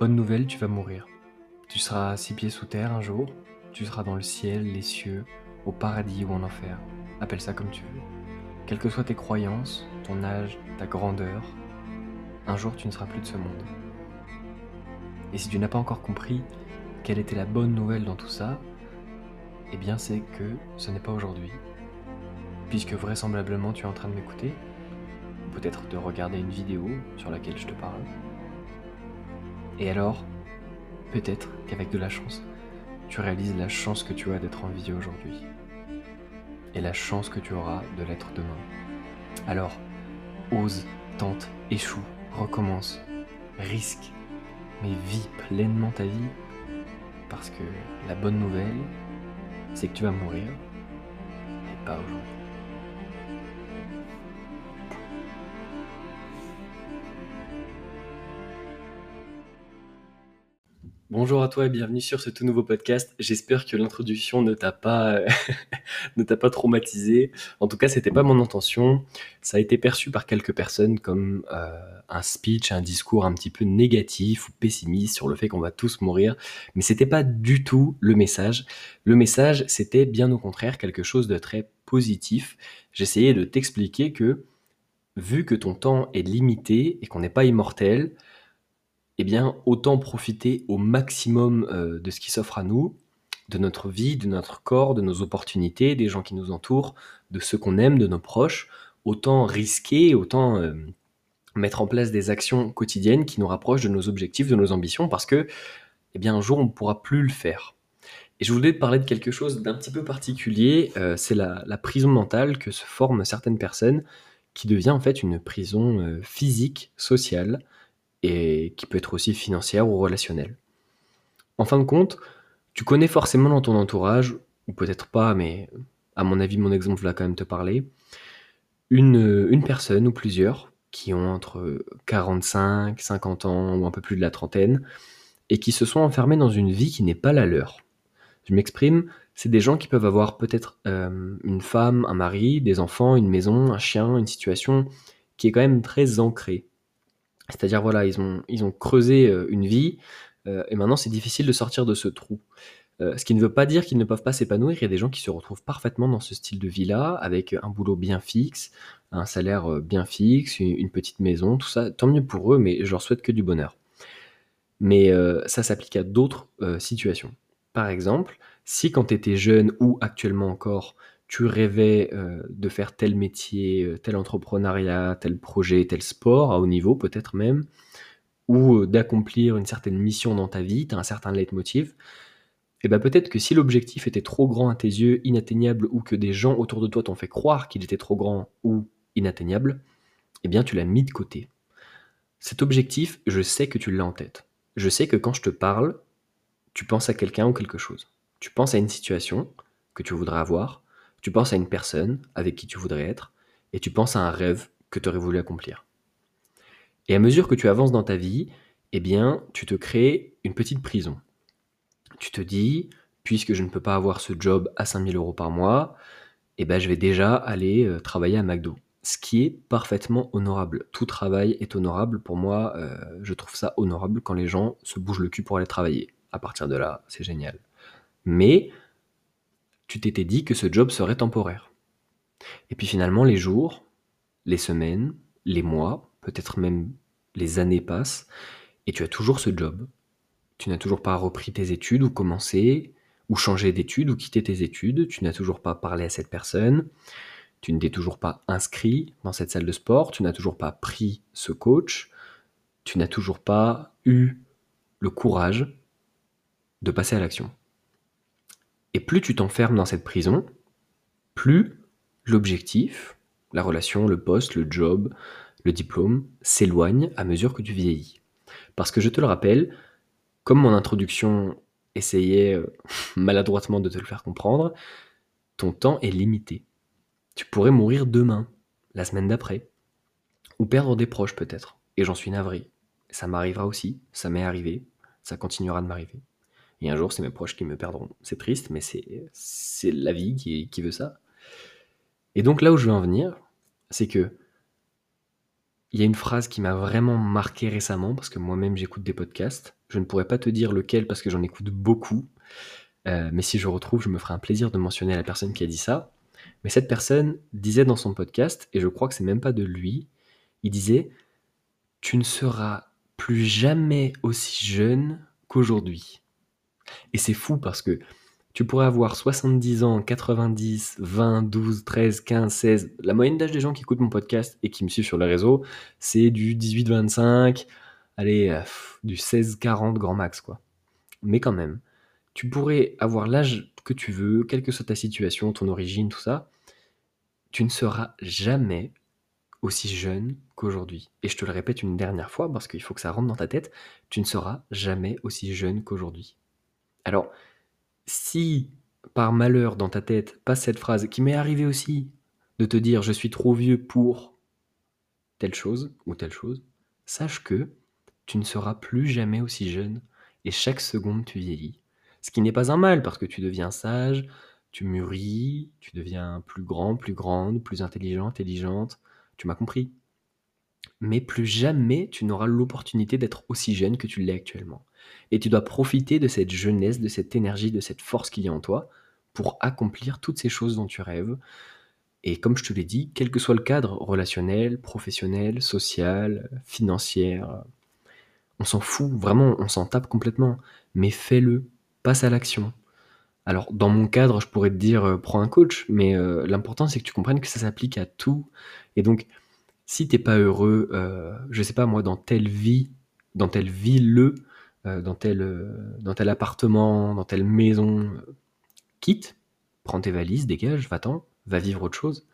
Bonne nouvelle, tu vas mourir. Tu seras six pieds sous terre un jour, tu seras dans le ciel, les cieux, au paradis ou en enfer. Appelle ça comme tu veux. Quelles que soient tes croyances, ton âge, ta grandeur, un jour tu ne seras plus de ce monde. Et si tu n'as pas encore compris quelle était la bonne nouvelle dans tout ça, eh bien c'est que ce n'est pas aujourd'hui. Puisque vraisemblablement tu es en train de m'écouter, ou peut-être de regarder une vidéo sur laquelle je te parle. Et alors, peut-être qu'avec de la chance, tu réalises la chance que tu as d'être en vie aujourd'hui. Et la chance que tu auras de l'être demain. Alors, ose, tente, échoue, recommence, risque, mais vis pleinement ta vie. Parce que la bonne nouvelle, c'est que tu vas mourir, mais pas aujourd'hui. Bonjour à toi et bienvenue sur ce tout nouveau podcast. J'espère que l'introduction ne t'a pas ne traumatisé. En tout cas, c'était pas mon intention. Ça a été perçu par quelques personnes comme euh, un speech, un discours un petit peu négatif ou pessimiste sur le fait qu'on va tous mourir, mais c'était pas du tout le message. Le message, c'était bien au contraire quelque chose de très positif. J'essayais de t'expliquer que vu que ton temps est limité et qu'on n'est pas immortel, eh bien, autant profiter au maximum euh, de ce qui s'offre à nous, de notre vie, de notre corps, de nos opportunités, des gens qui nous entourent, de ceux qu'on aime, de nos proches, autant risquer, autant euh, mettre en place des actions quotidiennes qui nous rapprochent de nos objectifs, de nos ambitions, parce que, eh bien, un jour, on ne pourra plus le faire. Et je voulais te parler de quelque chose d'un petit peu particulier, euh, c'est la, la, prison mentale que se forment certaines personnes, qui devient en fait une prison physique, sociale, et qui peut être aussi financière ou relationnelle. En fin de compte, tu connais forcément dans ton entourage, ou peut-être pas, mais à mon avis, mon exemple va quand même te parler, une, une personne ou plusieurs qui ont entre 45, 50 ans ou un peu plus de la trentaine, et qui se sont enfermés dans une vie qui n'est pas la leur. Je m'exprime, c'est des gens qui peuvent avoir peut-être euh, une femme, un mari, des enfants, une maison, un chien, une situation qui est quand même très ancrée. C'est-à-dire, voilà, ils ont, ils ont creusé euh, une vie, euh, et maintenant c'est difficile de sortir de ce trou. Euh, ce qui ne veut pas dire qu'ils ne peuvent pas s'épanouir. Il y a des gens qui se retrouvent parfaitement dans ce style de vie-là, avec un boulot bien fixe, un salaire bien fixe, une, petite maison, tout ça. Tant mieux pour eux, mais je leur souhaite que du bonheur. Mais ça s'applique à d'autres situations. Par exemple, si quand tu étais jeune ou actuellement encore, tu rêvais euh, de faire tel métier, euh, tel entrepreneuriat, tel projet, tel sport, à haut niveau peut-être même, ou euh, d'accomplir une certaine mission dans ta vie, tu as un certain leitmotiv, et eh bien peut-être que si l'objectif était trop grand à tes yeux, inatteignable, ou que des gens autour de toi t'ont fait croire qu'il était trop grand ou inatteignable, eh bien tu l'as mis de côté. Cet objectif, je sais que tu l'as en tête. Je sais que quand je te parle, tu penses à quelqu'un ou quelque chose. Tu penses à une situation que tu voudrais avoir, tu penses à une personne avec qui tu voudrais être, et tu penses à un rêve que tu aurais voulu accomplir. Et à mesure que tu avances dans ta vie, eh bien, tu te crées une petite prison. Tu te dis, puisque je ne peux pas avoir ce job à 5000 euros par mois, eh ben, je vais déjà aller euh, travailler à McDo. Ce qui est parfaitement honorable. Tout travail est honorable. Pour moi, euh, je trouve ça honorable quand les gens se bougent le cul pour aller travailler. À partir de là, c'est génial. Mais tu t'étais dit que ce job serait temporaire. Et puis finalement, les jours, les semaines, les mois, peut-être même les années passent, et tu as toujours ce job. Tu n'as toujours pas repris tes études ou commencé, ou changé d'études ou quitté tes études, tu n'as toujours pas parlé à cette personne, tu ne t'es toujours pas inscrit dans cette salle de sport, tu n'as toujours pas pris ce coach, tu n'as toujours pas eu le courage de passer à l'action. Et plus tu t'enfermes dans cette prison, plus l'objectif, la relation, le poste, le job, le diplôme s'éloigne à mesure que tu vieillis. Parce que je te le rappelle, comme mon introduction essayait euh, maladroitement de te le faire comprendre, ton temps est limité. Tu pourrais mourir demain, la semaine d'après, ou perdre des proches peut-être, et j'en suis navré. Ça m'arrivera aussi, ça m'est arrivé, ça continuera de m'arriver. Et un jour, c'est mes proches qui me perdront. C'est triste, mais c'est la vie qui, veut ça. Et donc là où je veux en venir, c'est que il y a une phrase qui m'a vraiment marqué récemment, parce que moi-même j'écoute des podcasts, Je ne pourrais pas te dire lequel parce que j'en écoute beaucoup. Euh, mais si je retrouve, je me ferai un plaisir de mentionner la personne qui a dit ça. Mais cette personne disait dans son podcast, et je crois que c'est même pas de lui, il disait Tu ne seras plus jamais aussi jeune qu'aujourd'hui. Et c'est fou parce que tu pourrais avoir 70 ans, 90, 20, 12, 13, 15, 16. La moyenne d'âge des gens qui écoutent mon podcast et qui me suivent sur les réseaux, c'est du 18-25, allez, euh, du 16-40 grand max, quoi. Mais quand même, tu pourrais avoir l'âge que tu veux, quelle que soit ta situation, ton origine, tout ça, tu ne seras jamais aussi jeune qu'aujourd'hui. Et je te le répète une dernière fois parce qu'il faut que ça rentre dans ta tête, tu ne seras jamais aussi jeune qu'aujourd'hui. Alors, si par malheur dans ta tête passe cette phrase qui m'est arrivée aussi, de te dire je suis trop vieux pour telle chose ou telle chose, sache que tu ne seras plus jamais aussi jeune et chaque seconde tu vieillis. Ce qui n'est pas un mal parce que tu deviens sage, tu mûris, tu deviens plus grand, plus grande, plus intelligent, intelligente, tu m'as compris. Mais plus jamais tu n'auras l'opportunité d'être aussi jeune que tu l'es actuellement. Et tu dois profiter de cette jeunesse, de cette énergie, de cette force qu'il y a en toi pour accomplir toutes ces choses dont tu rêves. Et comme je te l'ai dit, quel que soit le cadre relationnel, professionnel, social, financier, on s'en fout, vraiment, on s'en tape complètement. Mais fais-le, passe à l'action. Alors, dans mon cadre, je pourrais te dire, euh, prends un coach, mais euh, l'important, c'est que tu comprennes que ça s'applique à tout. Et donc, si t'es pas heureux, euh, je sais pas moi, dans telle vie, dans telle ville, euh, dans, tel, euh, dans tel appartement, dans telle maison, quitte, prends tes valises, dégage, va-t'en, va vivre autre chose.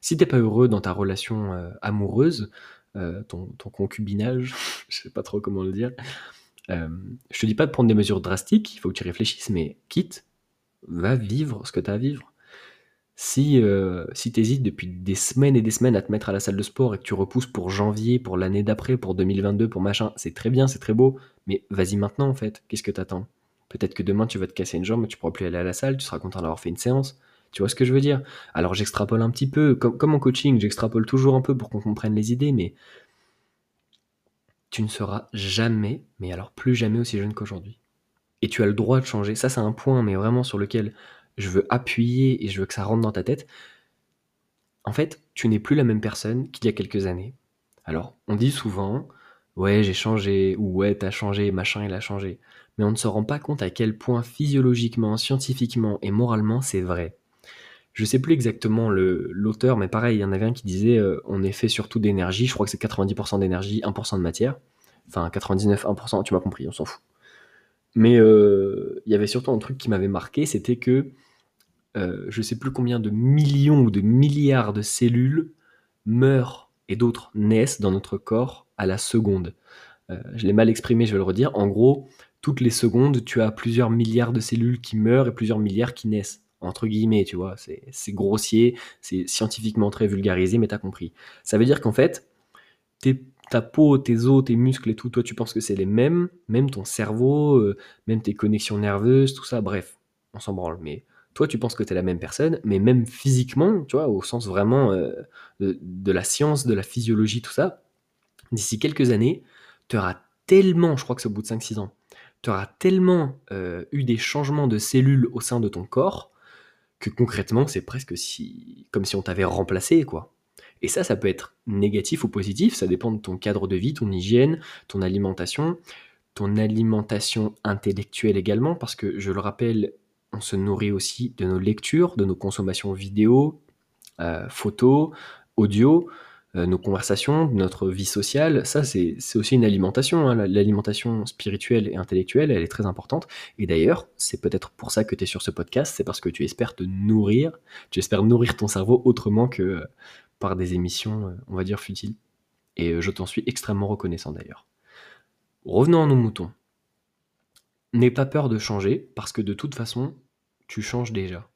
Si t'es pas heureux dans ta relation amoureuse, ton, ton, concubinage, je sais pas trop comment le dire, je te dis pas de prendre des mesures drastiques, il faut que tu réfléchisses, mais quitte, va vivre ce que tu as à vivre. Si, euh, si tu depuis des semaines et des semaines à te mettre à la salle de sport et que tu repousses pour janvier, pour l'année d'après, pour 2022, pour machin, c'est très bien, c'est très beau, mais vas-y maintenant en fait, qu'est-ce que t'attends? Peut-être que demain tu vas te casser une jambe, tu pourras plus aller à la salle, tu seras content d'avoir fait une séance. Tu vois ce que je veux dire? Alors j'extrapole un petit peu, comme en coaching, j'extrapole toujours un peu pour qu'on comprenne les idées, mais tu ne seras jamais, mais alors plus jamais aussi jeune qu'aujourd'hui. Et tu as le droit de changer. Ça, c'est un point, mais vraiment sur lequel je veux appuyer et je veux que ça rentre dans ta tête. En fait, tu n'es plus la même personne qu'il y a quelques années. Alors, on dit souvent, ouais, j'ai changé, ou ouais, t'as changé, machin, il a changé. Mais on ne se rend pas compte à quel point physiologiquement, scientifiquement et moralement c'est vrai. Je sais plus exactement l'auteur, mais pareil, il y en avait un qui disait euh, on est fait surtout d'énergie, je crois que c'est 90% d'énergie, 1% de matière. Enfin, 99%, 1%, tu m'as compris, on s'en fout. Mais euh, il y avait surtout un truc qui m'avait marqué, c'était que euh, je ne sais plus combien de millions ou de milliards de cellules meurent et d'autres naissent dans notre corps à la seconde. Euh, je l'ai mal exprimé, je vais le redire. En gros, toutes les secondes, tu as plusieurs milliards de cellules qui meurent et plusieurs milliards qui naissent. Entre guillemets, tu vois, c'est grossier, c'est scientifiquement très vulgarisé, mais tu as compris. Ça veut dire qu'en fait, ta peau, tes os, tes muscles et tout, toi tu penses que c'est les mêmes, même ton cerveau, euh, même tes connexions nerveuses, tout ça, bref, on s'en branle. Mais toi, tu penses que tu es la même personne, mais même physiquement, tu vois, au sens vraiment euh, de, la science, de la physiologie, tout ça, d'ici quelques années, tu auras tellement, je crois que c'est au bout de 5-6 ans, tu auras tellement euh, eu des changements de cellules au sein de ton corps que concrètement, c'est presque comme si on t'avait remplacé, quoi. Et ça, ça peut être négatif ou positif, ça dépend de ton cadre de vie, ton hygiène, ton alimentation, ton alimentation intellectuelle également, parce que je le rappelle, on se nourrit aussi de nos lectures, de nos consommations vidéo, euh, photos, audio, euh, nos conversations, notre vie sociale. Ça, c'est aussi une alimentation. Hein. L'alimentation spirituelle et intellectuelle, elle est très importante. Et d'ailleurs, c'est peut-être pour ça que tu es sur ce podcast, c'est parce que tu espères te nourrir, tu espères nourrir ton cerveau autrement que par des émissions, on va dire, futiles. Et je t'en suis extrêmement reconnaissant d'ailleurs. Revenons à nos moutons. N'aie pas peur de changer parce que de toute façon, tu changes déjà.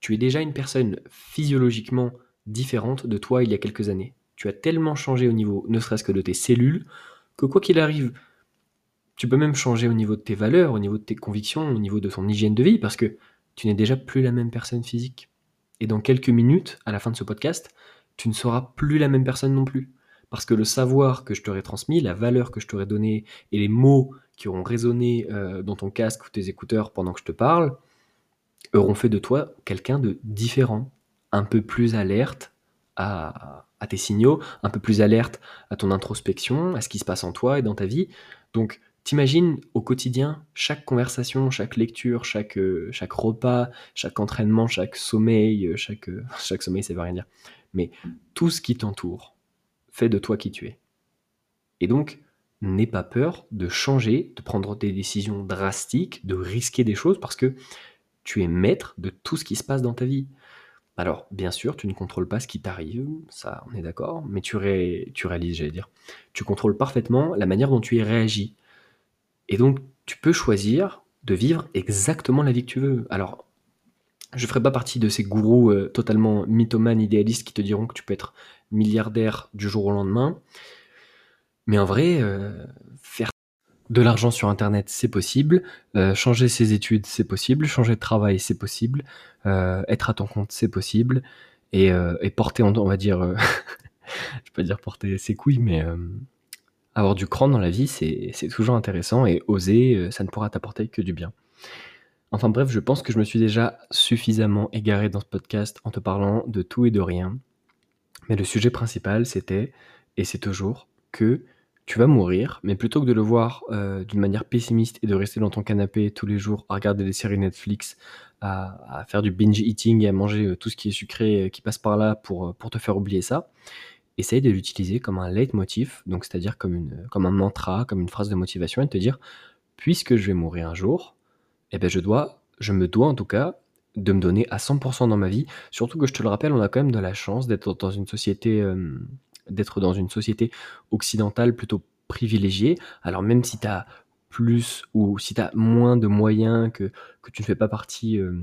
Tu es déjà une personne physiologiquement différente de toi il y a quelques années. Tu as tellement changé au niveau, ne serait-ce que de tes cellules, que quoi qu'il arrive, tu peux même changer au niveau de tes valeurs, au niveau de tes convictions, au niveau de ton hygiène de vie, parce que tu n'es déjà plus la même personne physique. Et dans quelques minutes, à la fin de ce podcast, tu ne seras plus la même personne non plus. Parce que le savoir que je t'aurais transmis, la valeur que je t'aurais donnée et les mots qui auront résonné euh, dans ton casque ou tes écouteurs pendant que je te parle, auront fait de toi quelqu'un de différent, un peu plus alerte à, à, tes signaux, un peu plus alerte à ton introspection, à ce qui se passe en toi et dans ta vie. Donc, t'imagines au quotidien, chaque conversation, chaque lecture, chaque, euh, chaque repas, chaque entraînement, chaque sommeil, euh, chaque, chaque sommeil, ça veut rien dire, mais tout ce qui t'entoure fait de toi qui tu es. Et donc, n'aie pas peur de changer, de prendre des décisions drastiques, de risquer des choses parce que tu es maître de tout ce qui se passe dans ta vie. Alors, bien sûr, tu ne contrôles pas ce qui t'arrive, ça, on est d'accord, mais tu, tu réalises, j'allais dire, tu contrôles parfaitement la manière dont tu y réagis. Et donc, tu peux choisir de vivre exactement la vie que tu veux. Alors, je ne ferai pas partie de ces gourous euh, totalement mythomanes, idéalistes qui te diront que tu peux être milliardaire du jour au lendemain. Mais en vrai, euh, faire de l'argent sur Internet, c'est possible. Euh, changer ses études, c'est possible. Changer de travail, c'est possible. Être à ton compte, c'est possible. Et, porter, on, va dire, je vais pas dire porter ses couilles, mais avoir du cran dans la vie, c'est toujours intéressant. Et oser, ça ne pourra t'apporter que du bien. Enfin bref, je pense que je me suis déjà suffisamment égaré dans ce podcast en te parlant de tout et de rien. Mais le sujet principal, c'était, et c'est toujours, que tu vas mourir, mais plutôt que de le voir euh, d'une manière pessimiste et de rester dans ton canapé tous les jours à regarder des séries Netflix, à, faire du binge eating et à manger euh, tout ce qui est sucré euh, qui passe par là pour te faire oublier ça, essaye de l'utiliser comme un leitmotiv, donc c'est-à-dire comme, une, comme un mantra, comme une phrase de motivation et de te dire, puisque je vais mourir un jour, eh ben je dois, je me dois en tout cas de me donner à 100% dans ma vie. Surtout que je te le rappelle, on a quand même de la chance d'être dans une société, euh, d'être dans une société occidentale plutôt privilégiée. Alors même si tu as plus ou si tu as moins de moyens, que, que tu ne fais pas partie, euh,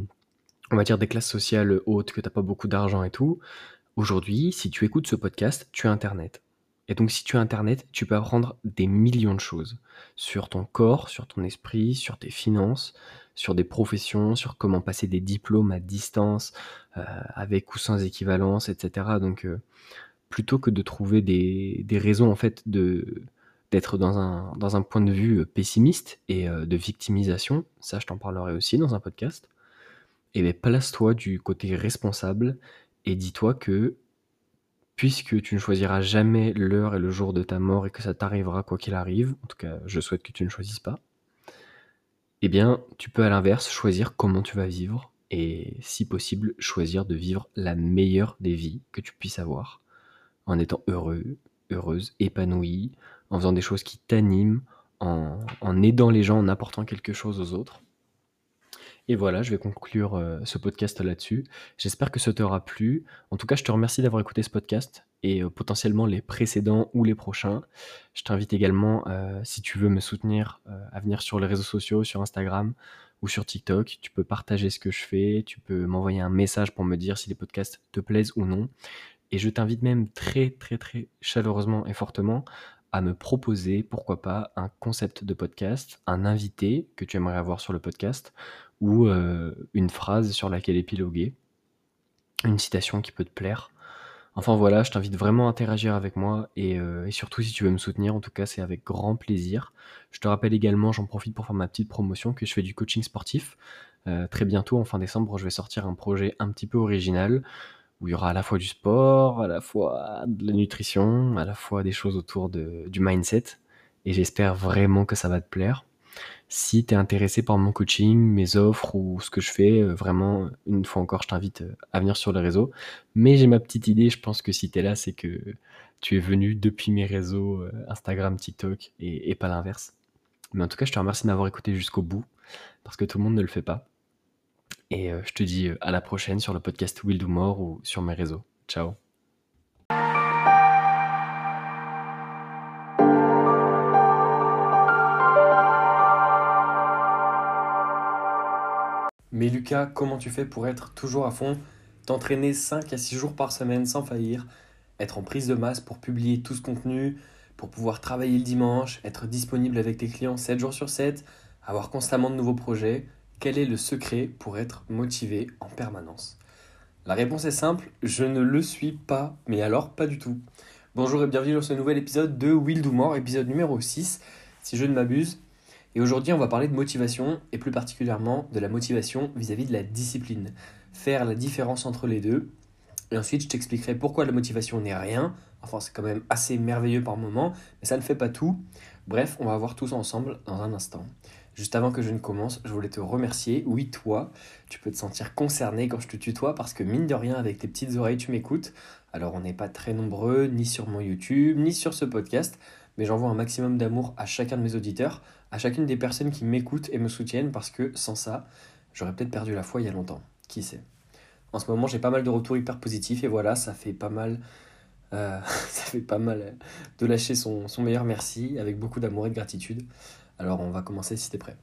on va dire, des classes sociales hautes, que tu n'as pas beaucoup d'argent et tout, aujourd'hui, si tu écoutes ce podcast, tu as Internet. Et donc si tu as Internet, tu peux apprendre des millions de choses sur ton corps, sur ton esprit, sur tes finances, sur des professions, sur comment passer des diplômes à distance, euh, avec ou sans équivalence, etc. Donc, euh, plutôt que de trouver des, raisons en fait de d'être dans un, dans un point de vue pessimiste et euh, de victimisation, ça je t'en parlerai aussi dans un podcast, et eh bien place-toi du côté responsable et dis-toi que puisque tu ne choisiras jamais l'heure et le jour de ta mort et que ça t'arrivera quoi qu'il arrive, en tout cas je souhaite que tu ne choisisses pas, eh bien, tu peux à l'inverse choisir comment tu vas vivre et, si possible, choisir de vivre la meilleure des vies que tu puisses avoir, en étant heureux, heureuse, épanoui, en faisant des choses qui t'animent, en, en aidant les gens, en apportant quelque chose aux autres. Et voilà, je vais conclure euh, ce podcast là-dessus. J'espère que ça t'aura plu. En tout cas, je te remercie d'avoir écouté ce podcast et euh, potentiellement les précédents ou les prochains. Je t'invite également, euh, si tu veux me soutenir, à venir sur les réseaux sociaux, sur Instagram ou sur TikTok. Tu peux partager ce que je fais, tu peux m'envoyer un message pour me dire si les podcasts te plaisent ou non. Et je t'invite même très très très chaleureusement et fortement à me proposer, pourquoi pas, un concept de podcast, un invité que tu aimerais avoir sur le podcast, ou euh, une phrase sur laquelle épiloguer, une citation qui peut te plaire. Enfin voilà, je t'invite vraiment à interagir avec moi euh, et, surtout si tu veux me soutenir, en tout cas c'est avec grand plaisir. Je te rappelle également, j'en profite pour faire ma petite promotion, que je fais du coaching sportif. Euh, très bientôt, en fin décembre, je vais sortir un projet un petit peu original où il y aura à la fois du sport, à la fois de la nutrition, à la fois des choses autour de, du mindset. Et j'espère vraiment que ça va te plaire. Si tu es intéressé par mon coaching, mes offres ou ce que je fais, euh, vraiment, une fois encore, je t'invite euh, à venir sur les réseaux. Mais j'ai ma petite idée, je pense que si tu es là, c'est que tu es venu depuis mes réseaux euh, Instagram, TikTok et, et pas l'inverse. Mais en tout cas, je te remercie d'avoir écouté jusqu'au bout, parce que tout le monde ne le fait pas. Et euh, je te dis euh, à la prochaine sur le podcast Will Do More ou sur mes réseaux. Ciao. Mais Lucas, comment tu fais pour être toujours à fond, t'entraîner 5 à 6 jours par semaine sans faillir, être en prise de masse pour publier tout ce contenu, pour pouvoir travailler le dimanche, être disponible avec tes clients 7 jours sur 7, avoir constamment de nouveaux projets quel est le secret pour être motivé en permanence? La réponse est simple, je ne le suis pas, mais alors pas du tout. Bonjour et bienvenue dans ce nouvel épisode de Will Do More, épisode numéro 6, si je ne m'abuse. Et aujourd'hui, on va parler de motivation et plus particulièrement de la motivation vis-à-vis de la discipline. Faire la différence entre les deux. Et ensuite, je t'expliquerai pourquoi la motivation n'est rien. Enfin, c'est quand même assez merveilleux par moment, mais ça ne fait pas tout. Bref, on va voir tout ça ensemble dans un instant. Juste avant que je ne commence, je voulais te remercier. Oui, toi, tu peux te sentir concerné quand je te tutoie parce que mine de rien, avec tes petites oreilles, tu m'écoutes. Alors, on n'est pas très nombreux, ni sur mon YouTube, ni sur ce podcast, mais j'envoie un maximum d'amour à chacun de mes auditeurs, à chacune des personnes qui m'écoutent et me soutiennent parce que sans ça, j'aurais peut-être perdu la foi il y a longtemps. Qui sait? En ce moment, j'ai pas mal de retours hyper positifs et voilà, ça fait pas mal. Euh, ça fait pas mal de lâcher son, son meilleur merci avec beaucoup d'amour et de gratitude. Alors on va commencer si t'es prêt.